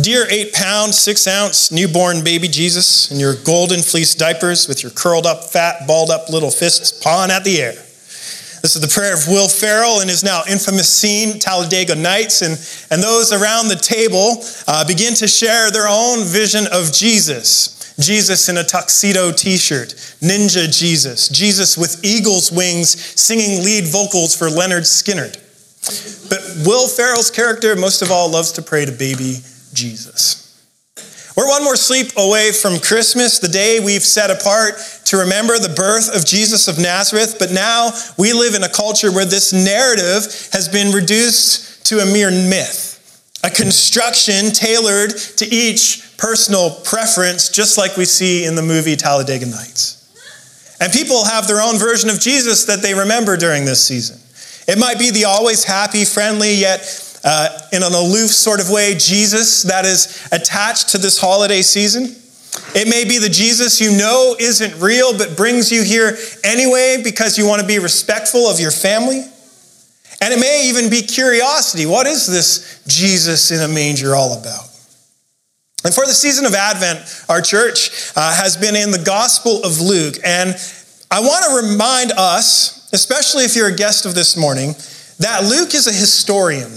Dear eight pound, six ounce newborn baby Jesus in your golden fleece diapers with your curled up, fat, balled up little fists pawing at the air. This is the prayer of Will Ferrell and his now infamous scene, Talladega Nights. And, and those around the table uh, begin to share their own vision of Jesus. Jesus in a tuxedo t shirt, Ninja Jesus, Jesus with eagle's wings singing lead vocals for Lynyrd Skynyrd. But Will Ferrell's character, most of all, loves to pray to baby Jesus. We're one more sleep away from Christmas, the day we've set apart to remember the birth of Jesus of Nazareth. But now we live in a culture where this narrative has been reduced to a mere myth, a construction tailored to each personal preference, just like we see in the movie Talladega Nights. And people have their own version of Jesus that they remember during this season. It might be the always happy, friendly, yet uh, in an aloof sort of way, Jesus that is attached to this holiday season. It may be the Jesus you know isn't real, but brings you here anyway because you want to be respectful of your family. And it may even be curiosity. What is this Jesus in a manger all about? And for the season of Advent, our church uh, has been in the Gospel of Luke. And I want to remind us, especially if you're a guest of this morning, that Luke is a historian.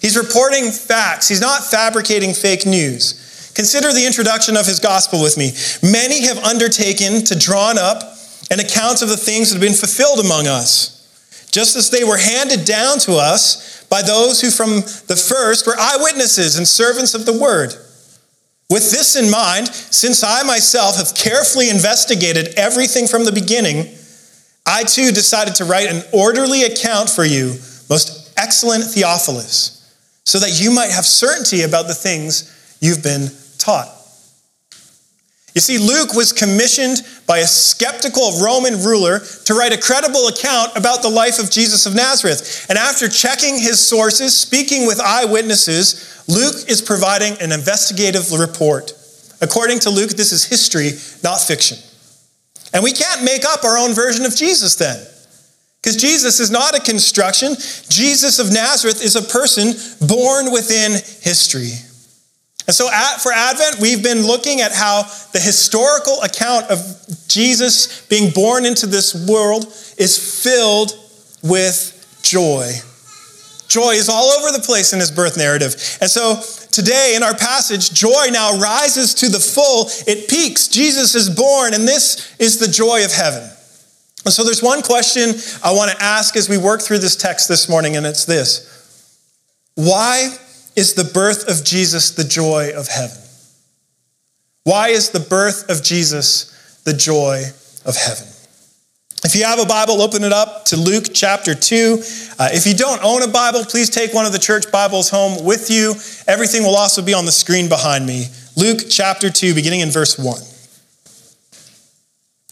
He's reporting facts, he's not fabricating fake news. Consider the introduction of his gospel with me. Many have undertaken to draw up an account of the things that have been fulfilled among us, just as they were handed down to us by those who from the first were eyewitnesses and servants of the word. With this in mind, since I myself have carefully investigated everything from the beginning, I too decided to write an orderly account for you, most excellent Theophilus so that you might have certainty about the things you've been taught. You see, Luke was commissioned by a skeptical Roman ruler to write a credible account about the life of Jesus of Nazareth. And after checking his sources, speaking with eyewitnesses, Luke is providing an investigative report. According to Luke, this is history, not fiction. And we can't make up our own version of Jesus then. Because Jesus is not a construction. Jesus of Nazareth is a person born within history. And so for Advent, we've been looking at how the historical account of Jesus being born into this world is filled with joy. Joy is all over the place in his birth narrative. And so today in our passage, joy now rises to the full. It peaks. Jesus is born, and this is the joy of heaven. So there's one question I want to ask as we work through this text this morning, and it's this Why is the birth of Jesus the joy of heaven? Why is the birth of Jesus the joy of heaven? If you have a Bible, open it up to Luke chapter 2. Uh, if you don't own a Bible, please take one of the church Bibles home with you. Everything will also be on the screen behind me. Luke chapter 2, beginning in verse 1.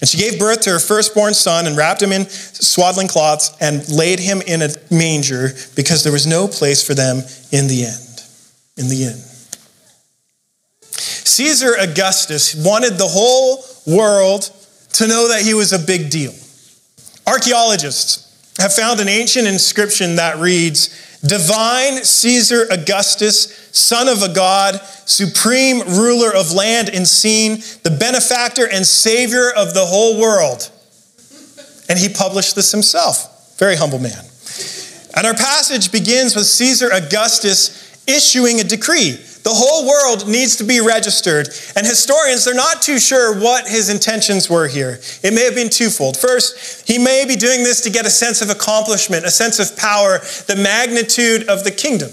And she gave birth to her firstborn son and wrapped him in swaddling cloths and laid him in a manger because there was no place for them in the end. In the inn. Caesar Augustus wanted the whole world to know that he was a big deal. Archaeologists have found an ancient inscription that reads, Divine Caesar Augustus, son of a god, supreme ruler of land and scene, the benefactor and savior of the whole world. And he published this himself. Very humble man. And our passage begins with Caesar Augustus issuing a decree the whole world needs to be registered. And historians, they're not too sure what his intentions were here. It may have been twofold. First, he may be doing this to get a sense of accomplishment, a sense of power, the magnitude of the kingdom.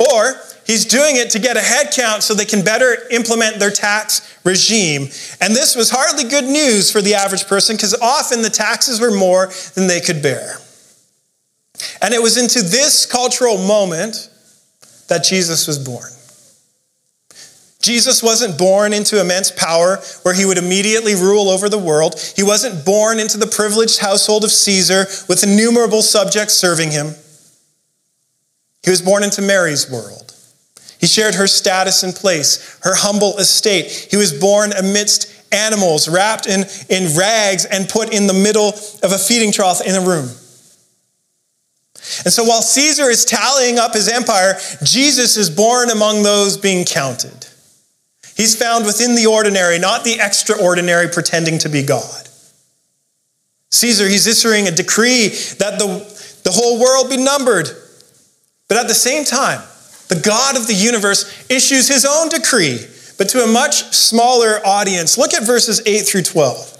Or he's doing it to get a head count so they can better implement their tax regime. And this was hardly good news for the average person because often the taxes were more than they could bear. And it was into this cultural moment that Jesus was born. Jesus wasn't born into immense power where he would immediately rule over the world. He wasn't born into the privileged household of Caesar with innumerable subjects serving him. He was born into Mary's world. He shared her status and place, her humble estate. He was born amidst animals, wrapped in, in rags, and put in the middle of a feeding trough in a room. And so while Caesar is tallying up his empire, Jesus is born among those being counted. He's found within the ordinary, not the extraordinary pretending to be God. Caesar, he's issuing a decree that the, the whole world be numbered. But at the same time, the God of the universe issues his own decree, but to a much smaller audience. Look at verses 8 through 12.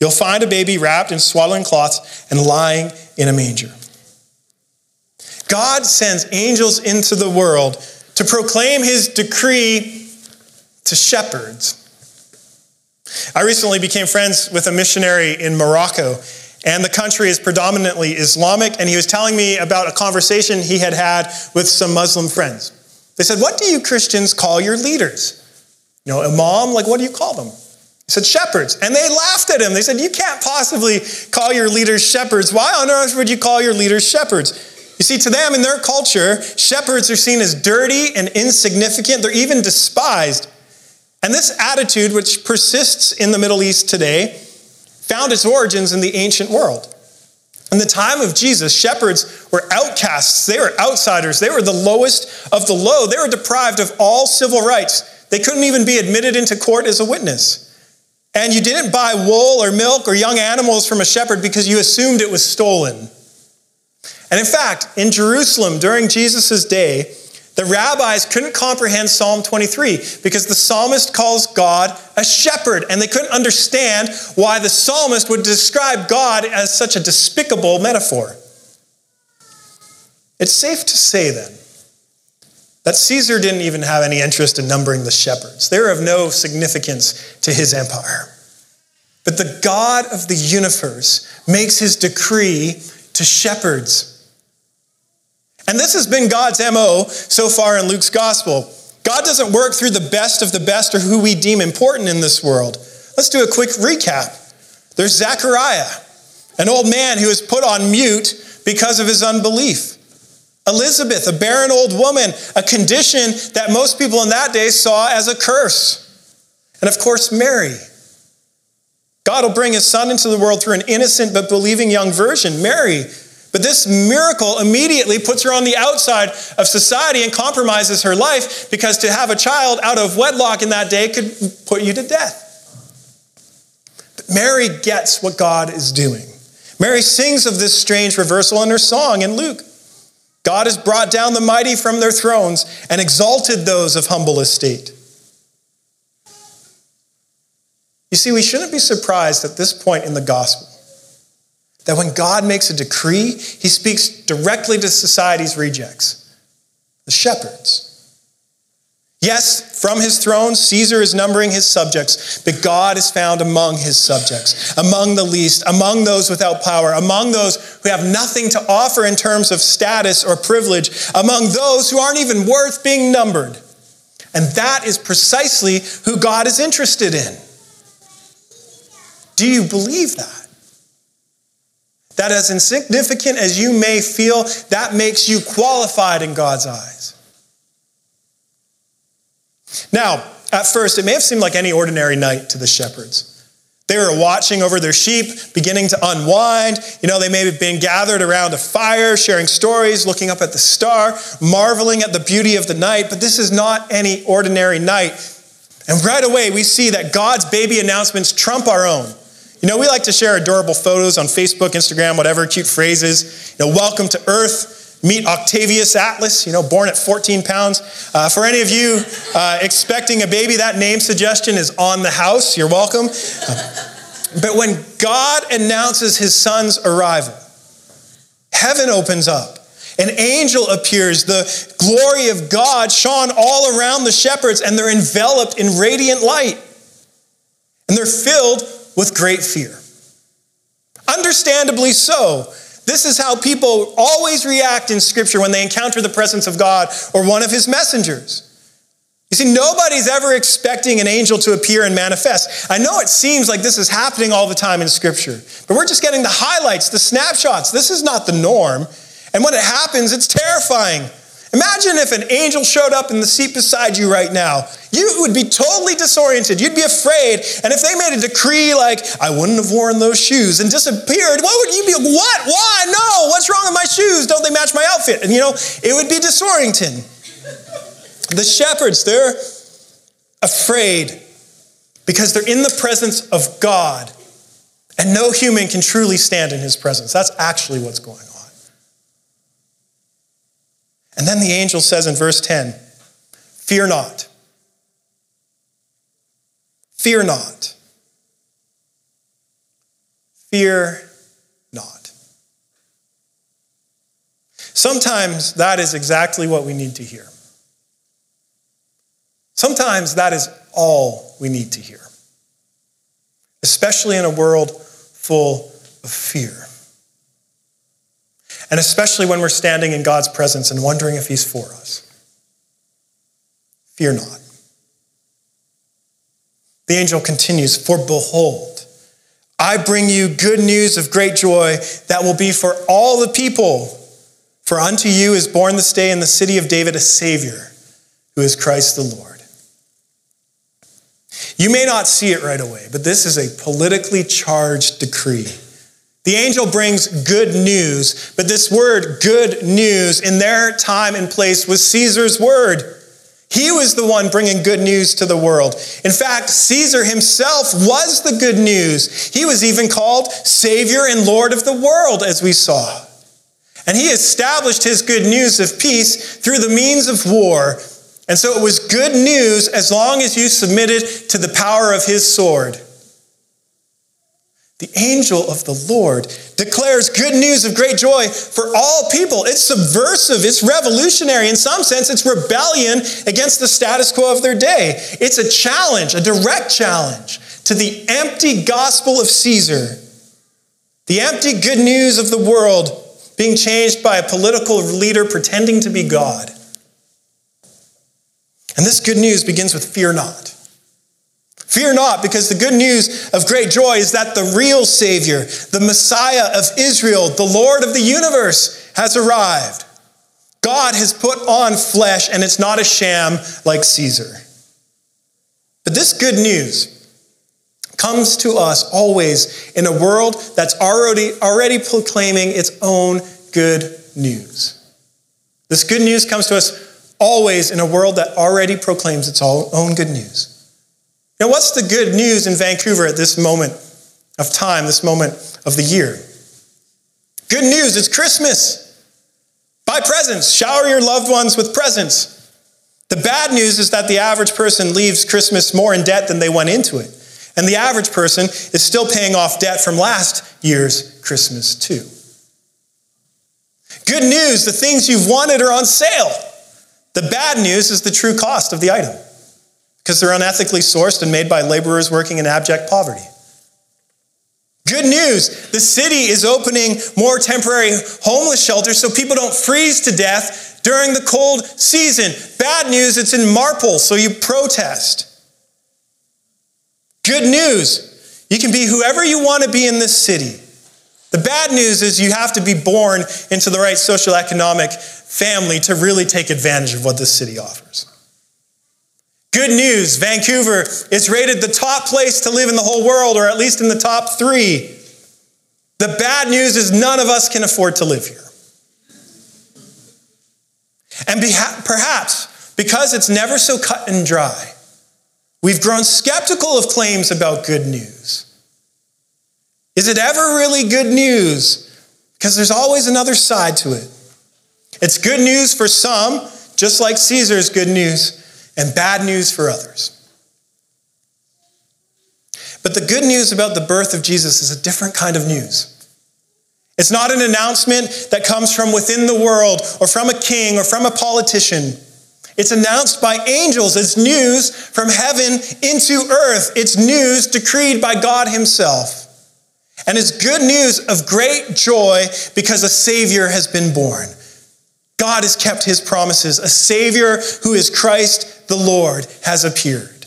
You'll find a baby wrapped in swaddling cloths and lying in a manger. God sends angels into the world to proclaim his decree to shepherds I recently became friends with a missionary in Morocco, and the country is predominantly Islamic, and he was telling me about a conversation he had had with some Muslim friends. They said, What do you Christians call your leaders? You know, imam, like what do you call them? He said, Shepherds. And they laughed at him. They said, You can't possibly call your leaders shepherds. Why on earth would you call your leaders shepherds? You see, to them in their culture, shepherds are seen as dirty and insignificant. They're even despised and this attitude, which persists in the Middle East today, found its origins in the ancient world. In the time of Jesus, shepherds were outcasts, they were outsiders, they were the lowest of the low, they were deprived of all civil rights. They couldn't even be admitted into court as a witness. And you didn't buy wool or milk or young animals from a shepherd because you assumed it was stolen. And in fact, in Jerusalem during Jesus' day, the rabbis couldn't comprehend Psalm 23 because the psalmist calls God a shepherd, and they couldn't understand why the psalmist would describe God as such a despicable metaphor. It's safe to say then that Caesar didn't even have any interest in numbering the shepherds, they were of no significance to his empire. But the God of the universe makes his decree to shepherds. And this has been God's MO so far in Luke's gospel. God doesn't work through the best of the best or who we deem important in this world. Let's do a quick recap. There's Zechariah, an old man who is put on mute because of his unbelief. Elizabeth, a barren old woman, a condition that most people in that day saw as a curse. And of course, Mary. God will bring his son into the world through an innocent but believing young virgin, Mary, but this miracle immediately puts her on the outside of society and compromises her life because to have a child out of wedlock in that day could put you to death. But Mary gets what God is doing. Mary sings of this strange reversal in her song in Luke. God has brought down the mighty from their thrones and exalted those of humble estate. You see, we shouldn't be surprised at this point in the gospel that when God makes a decree, he speaks directly to society's rejects, the shepherds. Yes, from his throne, Caesar is numbering his subjects, but God is found among his subjects, among the least, among those without power, among those who have nothing to offer in terms of status or privilege, among those who aren't even worth being numbered. And that is precisely who God is interested in. Do you believe that? that as insignificant as you may feel, that makes you qualified in God's eyes. Now, at first, it may have seemed like any ordinary night to the shepherds. They were watching over their sheep, beginning to unwind. You know, they may have been gathered around a fire, sharing stories, looking up at the star, marveling at the beauty of the night. But this is not any ordinary night. And right away, we see that God's baby announcements trump our own. You know, we like to share adorable photos on Facebook, Instagram, whatever, cute phrases. You know, welcome to earth, Meet Octavius Atlas, you know, born at 14 pounds. Uh, for any of you uh, expecting a baby, that name suggestion is on the house. You're welcome. Uh, but when God announces his son's arrival, heaven opens up. An angel appears. The glory of God shone all around the shepherds, and they're enveloped in radiant light. And they're filled with great fear. Understandably so. This is how people always react in Scripture when they encounter the presence of God or one of His messengers. You see, nobody's ever expecting an angel to appear and manifest. I know it seems like this is happening all the time in Scripture, but we're just getting the highlights, the snapshots. This is not the norm. And when it happens, it's terrifying. Imagine if an angel showed up in the seat beside you right now. You would be totally disoriented. You'd be afraid. And if they made a decree like, I wouldn't have worn those shoes and disappeared, what would you be? Like, what? Why? No. What's wrong with my shoes? Don't they match my outfit? And you know, it would be disorienting. The shepherds, they're afraid because they're in the presence of God. And no human can truly stand in his presence. That's actually what's going on. And then the angel says in verse 10 Fear not. Fear not. Fear not. Sometimes that is exactly what we need to hear. Sometimes that is all we need to hear, especially in a world full of fear. And especially when we're standing in God's presence and wondering if He's for us. Fear not. The angel continues, For behold, I bring you good news of great joy that will be for all the people. For unto you is born this day in the city of David a Savior, who is Christ the Lord. You may not see it right away, but this is a politically charged decree. The angel brings good news, but this word, good news, in their time and place was Caesar's word. He was the one bringing good news to the world. In fact, Caesar himself was the good news. He was even called Savior and Lord of the world, as we saw. And he established his good news of peace through the means of war. And so it was good news as long as you submitted to the power of his sword. The angel of the Lord declares good news of great joy for all people. It's subversive, it's revolutionary. In some sense, it's rebellion against the status quo of their day. It's a challenge, a direct challenge to the empty gospel of Caesar, the empty good news of the world being changed by a political leader pretending to be God. And this good news begins with fear not. Fear not, because the good news of great joy is that the real Savior, the Messiah of Israel, the Lord of the universe, has arrived. God has put on flesh, and it's not a sham like Caesar. But this good news comes to us always in a world that's already, already proclaiming its own good news. This good news comes to us always in a world that already proclaims its own good news. Now, what's the good news in Vancouver at this moment of time, this moment of the year? Good news, it's Christmas. Buy presents, shower your loved ones with presents. The bad news is that the average person leaves Christmas more in debt than they went into it. And the average person is still paying off debt from last year's Christmas, too. Good news, the things you've wanted are on sale. The bad news is the true cost of the item because they're unethically sourced and made by laborers working in abject poverty. Good news the city is opening more temporary homeless shelters so people don't freeze to death during the cold season. Bad news it's in Marpole, so you protest. Good news you can be whoever you want to be in this city. The bad news is you have to be born into the right social economic family to really take advantage of what this city offers. Good news Vancouver is rated the top place to live in the whole world, or at least in the top three. The bad news is none of us can afford to live here. And perhaps because it's never so cut and dry, we've grown skeptical of claims about good news. Is it ever really good news? Because there's always another side to it. It's good news for some, just like Caesar's good news, and bad news for others. But the good news about the birth of Jesus is a different kind of news. It's not an announcement that comes from within the world or from a king or from a politician. It's announced by angels. It's news from heaven into earth. It's news decreed by God Himself. And it's good news of great joy because a Savior has been born. God has kept His promises. A Savior who is Christ the Lord has appeared.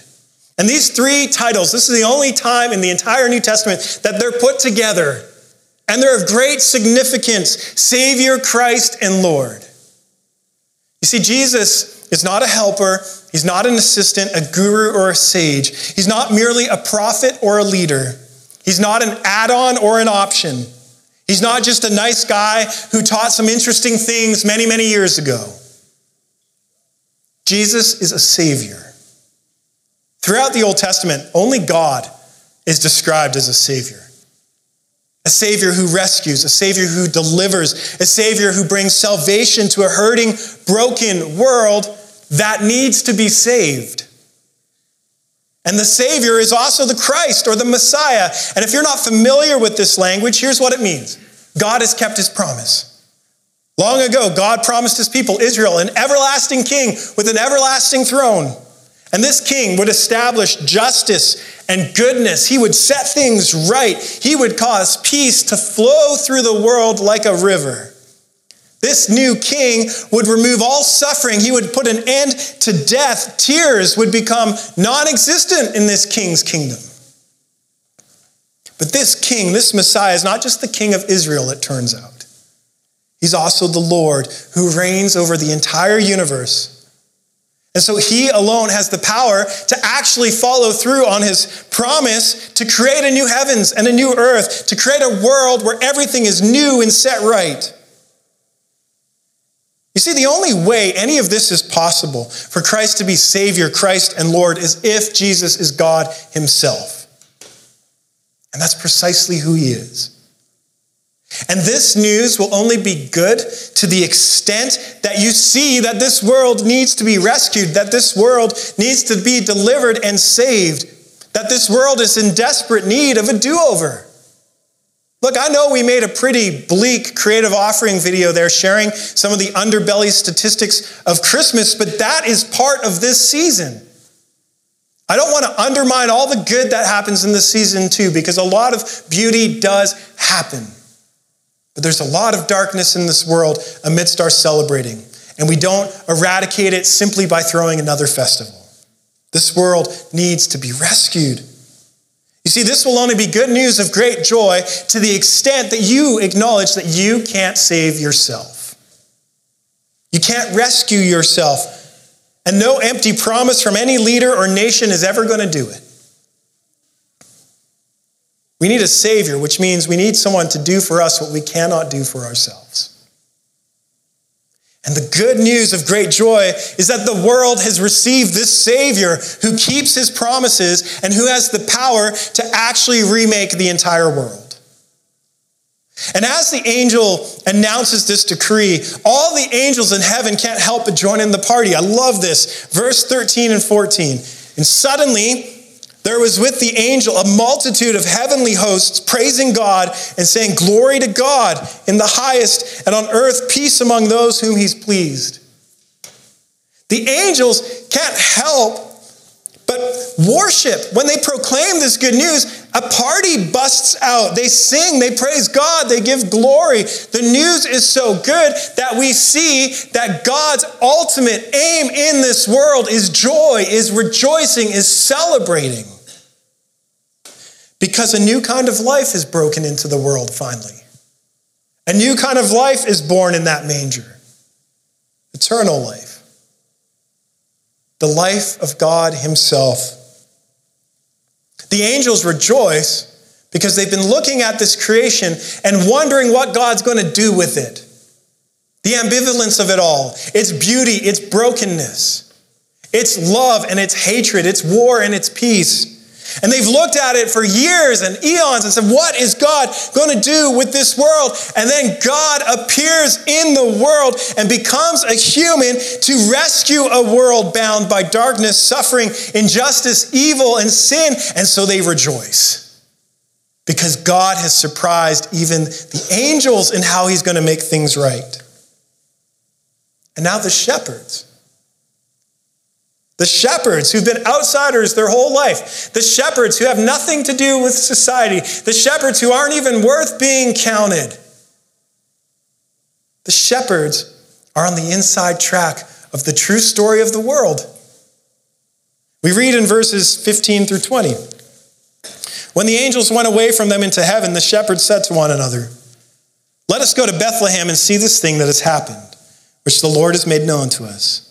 And these three titles, this is the only time in the entire New Testament that they're put together. And they're of great significance Savior, Christ, and Lord. You see, Jesus is not a helper, he's not an assistant, a guru, or a sage. He's not merely a prophet or a leader. He's not an add on or an option. He's not just a nice guy who taught some interesting things many, many years ago. Jesus is a savior. Throughout the Old Testament, only God is described as a savior. A Savior who rescues, a Savior who delivers, a Savior who brings salvation to a hurting, broken world that needs to be saved. And the Savior is also the Christ or the Messiah. And if you're not familiar with this language, here's what it means God has kept his promise. Long ago, God promised his people, Israel, an everlasting king with an everlasting throne. And this king would establish justice and goodness. He would set things right. He would cause peace to flow through the world like a river. This new king would remove all suffering. He would put an end to death. Tears would become non existent in this king's kingdom. But this king, this Messiah, is not just the king of Israel, it turns out. He's also the Lord who reigns over the entire universe. And so he alone has the power to actually follow through on his promise to create a new heavens and a new earth, to create a world where everything is new and set right. You see, the only way any of this is possible for Christ to be Savior, Christ, and Lord is if Jesus is God Himself. And that's precisely who He is. And this news will only be good to the extent that you see that this world needs to be rescued, that this world needs to be delivered and saved, that this world is in desperate need of a do over. Look, I know we made a pretty bleak creative offering video there sharing some of the underbelly statistics of Christmas, but that is part of this season. I don't want to undermine all the good that happens in this season, too, because a lot of beauty does happen. But there's a lot of darkness in this world amidst our celebrating, and we don't eradicate it simply by throwing another festival. This world needs to be rescued. You see, this will only be good news of great joy to the extent that you acknowledge that you can't save yourself. You can't rescue yourself. And no empty promise from any leader or nation is ever going to do it. We need a Savior, which means we need someone to do for us what we cannot do for ourselves. And the good news of great joy is that the world has received this Savior who keeps his promises and who has the power to actually remake the entire world. And as the angel announces this decree, all the angels in heaven can't help but join in the party. I love this. Verse 13 and 14. And suddenly, there was with the angel a multitude of heavenly hosts praising God and saying, Glory to God in the highest, and on earth peace among those whom he's pleased. The angels can't help but worship. When they proclaim this good news, a party busts out. They sing, they praise God, they give glory. The news is so good that we see that God's ultimate aim in this world is joy, is rejoicing, is celebrating. Because a new kind of life is broken into the world finally. A new kind of life is born in that manger eternal life, the life of God Himself. The angels rejoice because they've been looking at this creation and wondering what God's going to do with it. The ambivalence of it all, its beauty, its brokenness, its love and its hatred, its war and its peace. And they've looked at it for years and eons and said, What is God going to do with this world? And then God appears in the world and becomes a human to rescue a world bound by darkness, suffering, injustice, evil, and sin. And so they rejoice because God has surprised even the angels in how he's going to make things right. And now the shepherds the shepherds who've been outsiders their whole life. The shepherds who have nothing to do with society. The shepherds who aren't even worth being counted. The shepherds are on the inside track of the true story of the world. We read in verses 15 through 20. When the angels went away from them into heaven, the shepherds said to one another, Let us go to Bethlehem and see this thing that has happened, which the Lord has made known to us.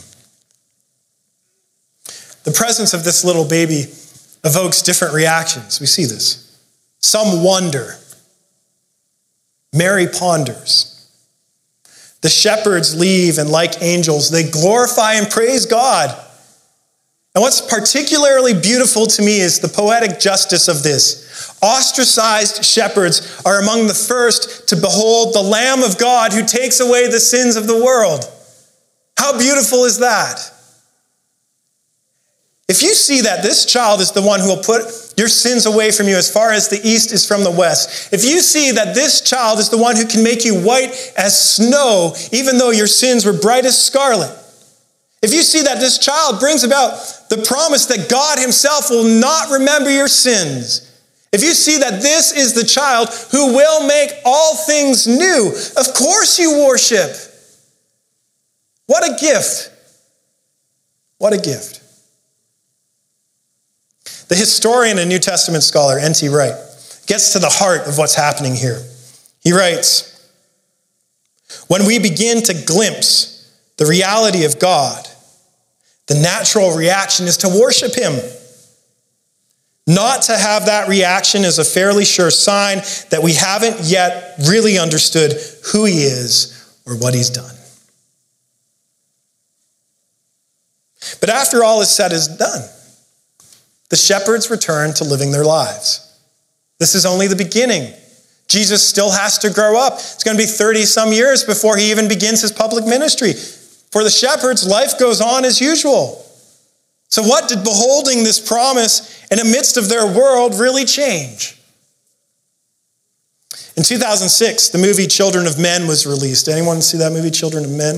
The presence of this little baby evokes different reactions. We see this. Some wonder. Mary ponders. The shepherds leave, and like angels, they glorify and praise God. And what's particularly beautiful to me is the poetic justice of this. Ostracized shepherds are among the first to behold the Lamb of God who takes away the sins of the world. How beautiful is that? If you see that this child is the one who will put your sins away from you as far as the east is from the west, if you see that this child is the one who can make you white as snow, even though your sins were bright as scarlet, if you see that this child brings about the promise that God Himself will not remember your sins, if you see that this is the child who will make all things new, of course you worship. What a gift! What a gift. The historian and New Testament scholar, N.T. Wright, gets to the heart of what's happening here. He writes When we begin to glimpse the reality of God, the natural reaction is to worship Him. Not to have that reaction is a fairly sure sign that we haven't yet really understood who He is or what He's done. But after all is said is done, the shepherds return to living their lives. This is only the beginning. Jesus still has to grow up. It's going to be 30 some years before he even begins his public ministry. For the shepherds, life goes on as usual. So, what did beholding this promise in the midst of their world really change? In 2006, the movie Children of Men was released. Anyone see that movie, Children of Men?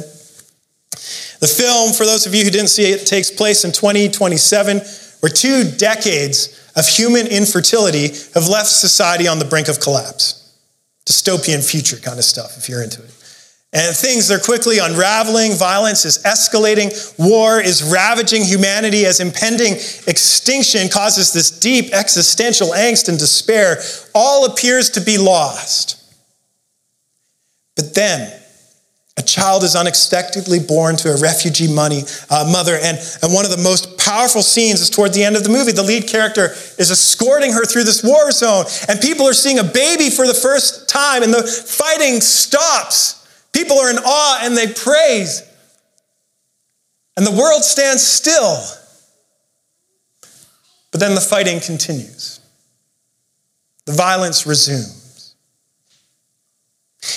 The film, for those of you who didn't see it, takes place in 2027 where two decades of human infertility have left society on the brink of collapse. Dystopian future kind of stuff, if you're into it. And things are quickly unraveling. Violence is escalating. War is ravaging humanity as impending extinction causes this deep existential angst and despair. All appears to be lost. But then, a child is unexpectedly born to a refugee money, uh, mother, and, and one of the most powerful scenes is toward the end of the movie. The lead character is escorting her through this war zone, and people are seeing a baby for the first time, and the fighting stops. People are in awe and they praise. And the world stands still. But then the fighting continues, the violence resumes.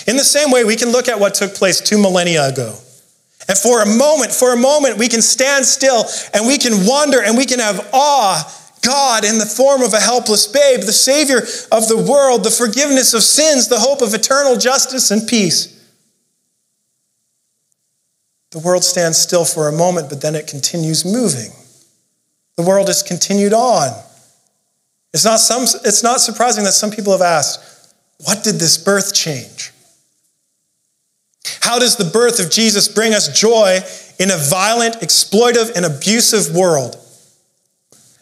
In the same way, we can look at what took place two millennia ago. And for a moment, for a moment, we can stand still and we can wonder and we can have awe. God, in the form of a helpless babe, the Savior of the world, the forgiveness of sins, the hope of eternal justice and peace. The world stands still for a moment, but then it continues moving. The world has continued on. It's not, some, it's not surprising that some people have asked, what did this birth change? How does the birth of Jesus bring us joy in a violent, exploitive, and abusive world?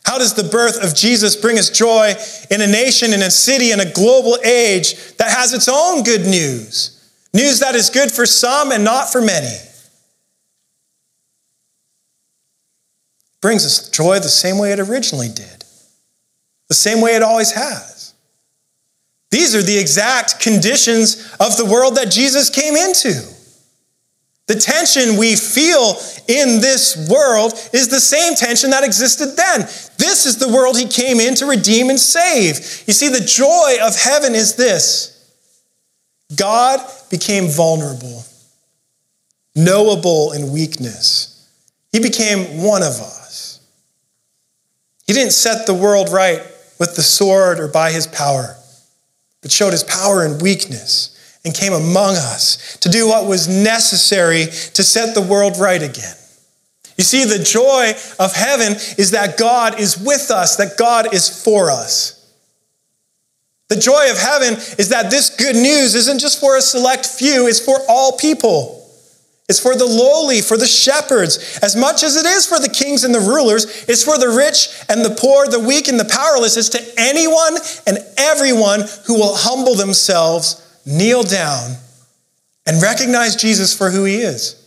How does the birth of Jesus bring us joy in a nation, in a city, in a global age that has its own good news? News that is good for some and not for many. brings us joy the same way it originally did, the same way it always has. These are the exact conditions of the world that Jesus came into. The tension we feel in this world is the same tension that existed then. This is the world he came in to redeem and save. You see, the joy of heaven is this God became vulnerable, knowable in weakness. He became one of us. He didn't set the world right with the sword or by his power, but showed his power in weakness and came among us to do what was necessary to set the world right again. You see, the joy of heaven is that God is with us, that God is for us. The joy of heaven is that this good news isn't just for a select few, it's for all people. It's for the lowly, for the shepherds. As much as it is for the kings and the rulers, it's for the rich and the poor, the weak and the powerless. It's to anyone and everyone who will humble themselves, kneel down, and recognize Jesus for who he is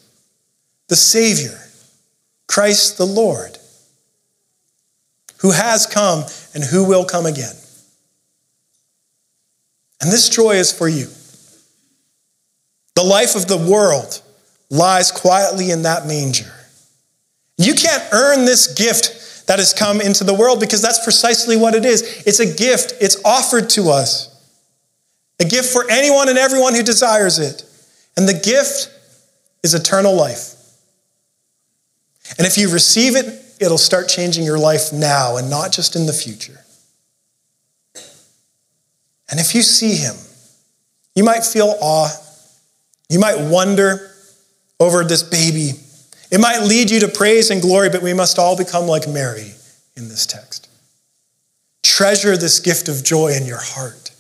the Savior, Christ the Lord, who has come and who will come again. And this joy is for you. The life of the world lies quietly in that manger. You can't earn this gift that has come into the world because that's precisely what it is. It's a gift, it's offered to us. A gift for anyone and everyone who desires it. And the gift is eternal life. And if you receive it, it'll start changing your life now and not just in the future. And if you see him, you might feel awe. You might wonder over this baby. It might lead you to praise and glory, but we must all become like Mary in this text. Treasure this gift of joy in your heart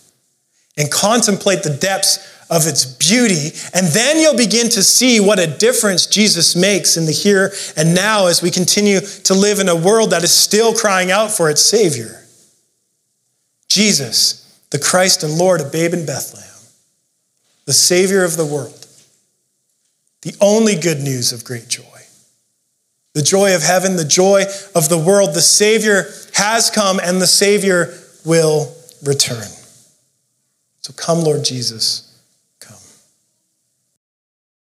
and contemplate the depths of its beauty, and then you'll begin to see what a difference Jesus makes in the here and now as we continue to live in a world that is still crying out for its Savior. Jesus, the Christ and Lord, a babe in Bethlehem, the Savior of the world the only good news of great joy. The joy of heaven, the joy of the world. The Savior has come and the Savior will return. So come, Lord Jesus.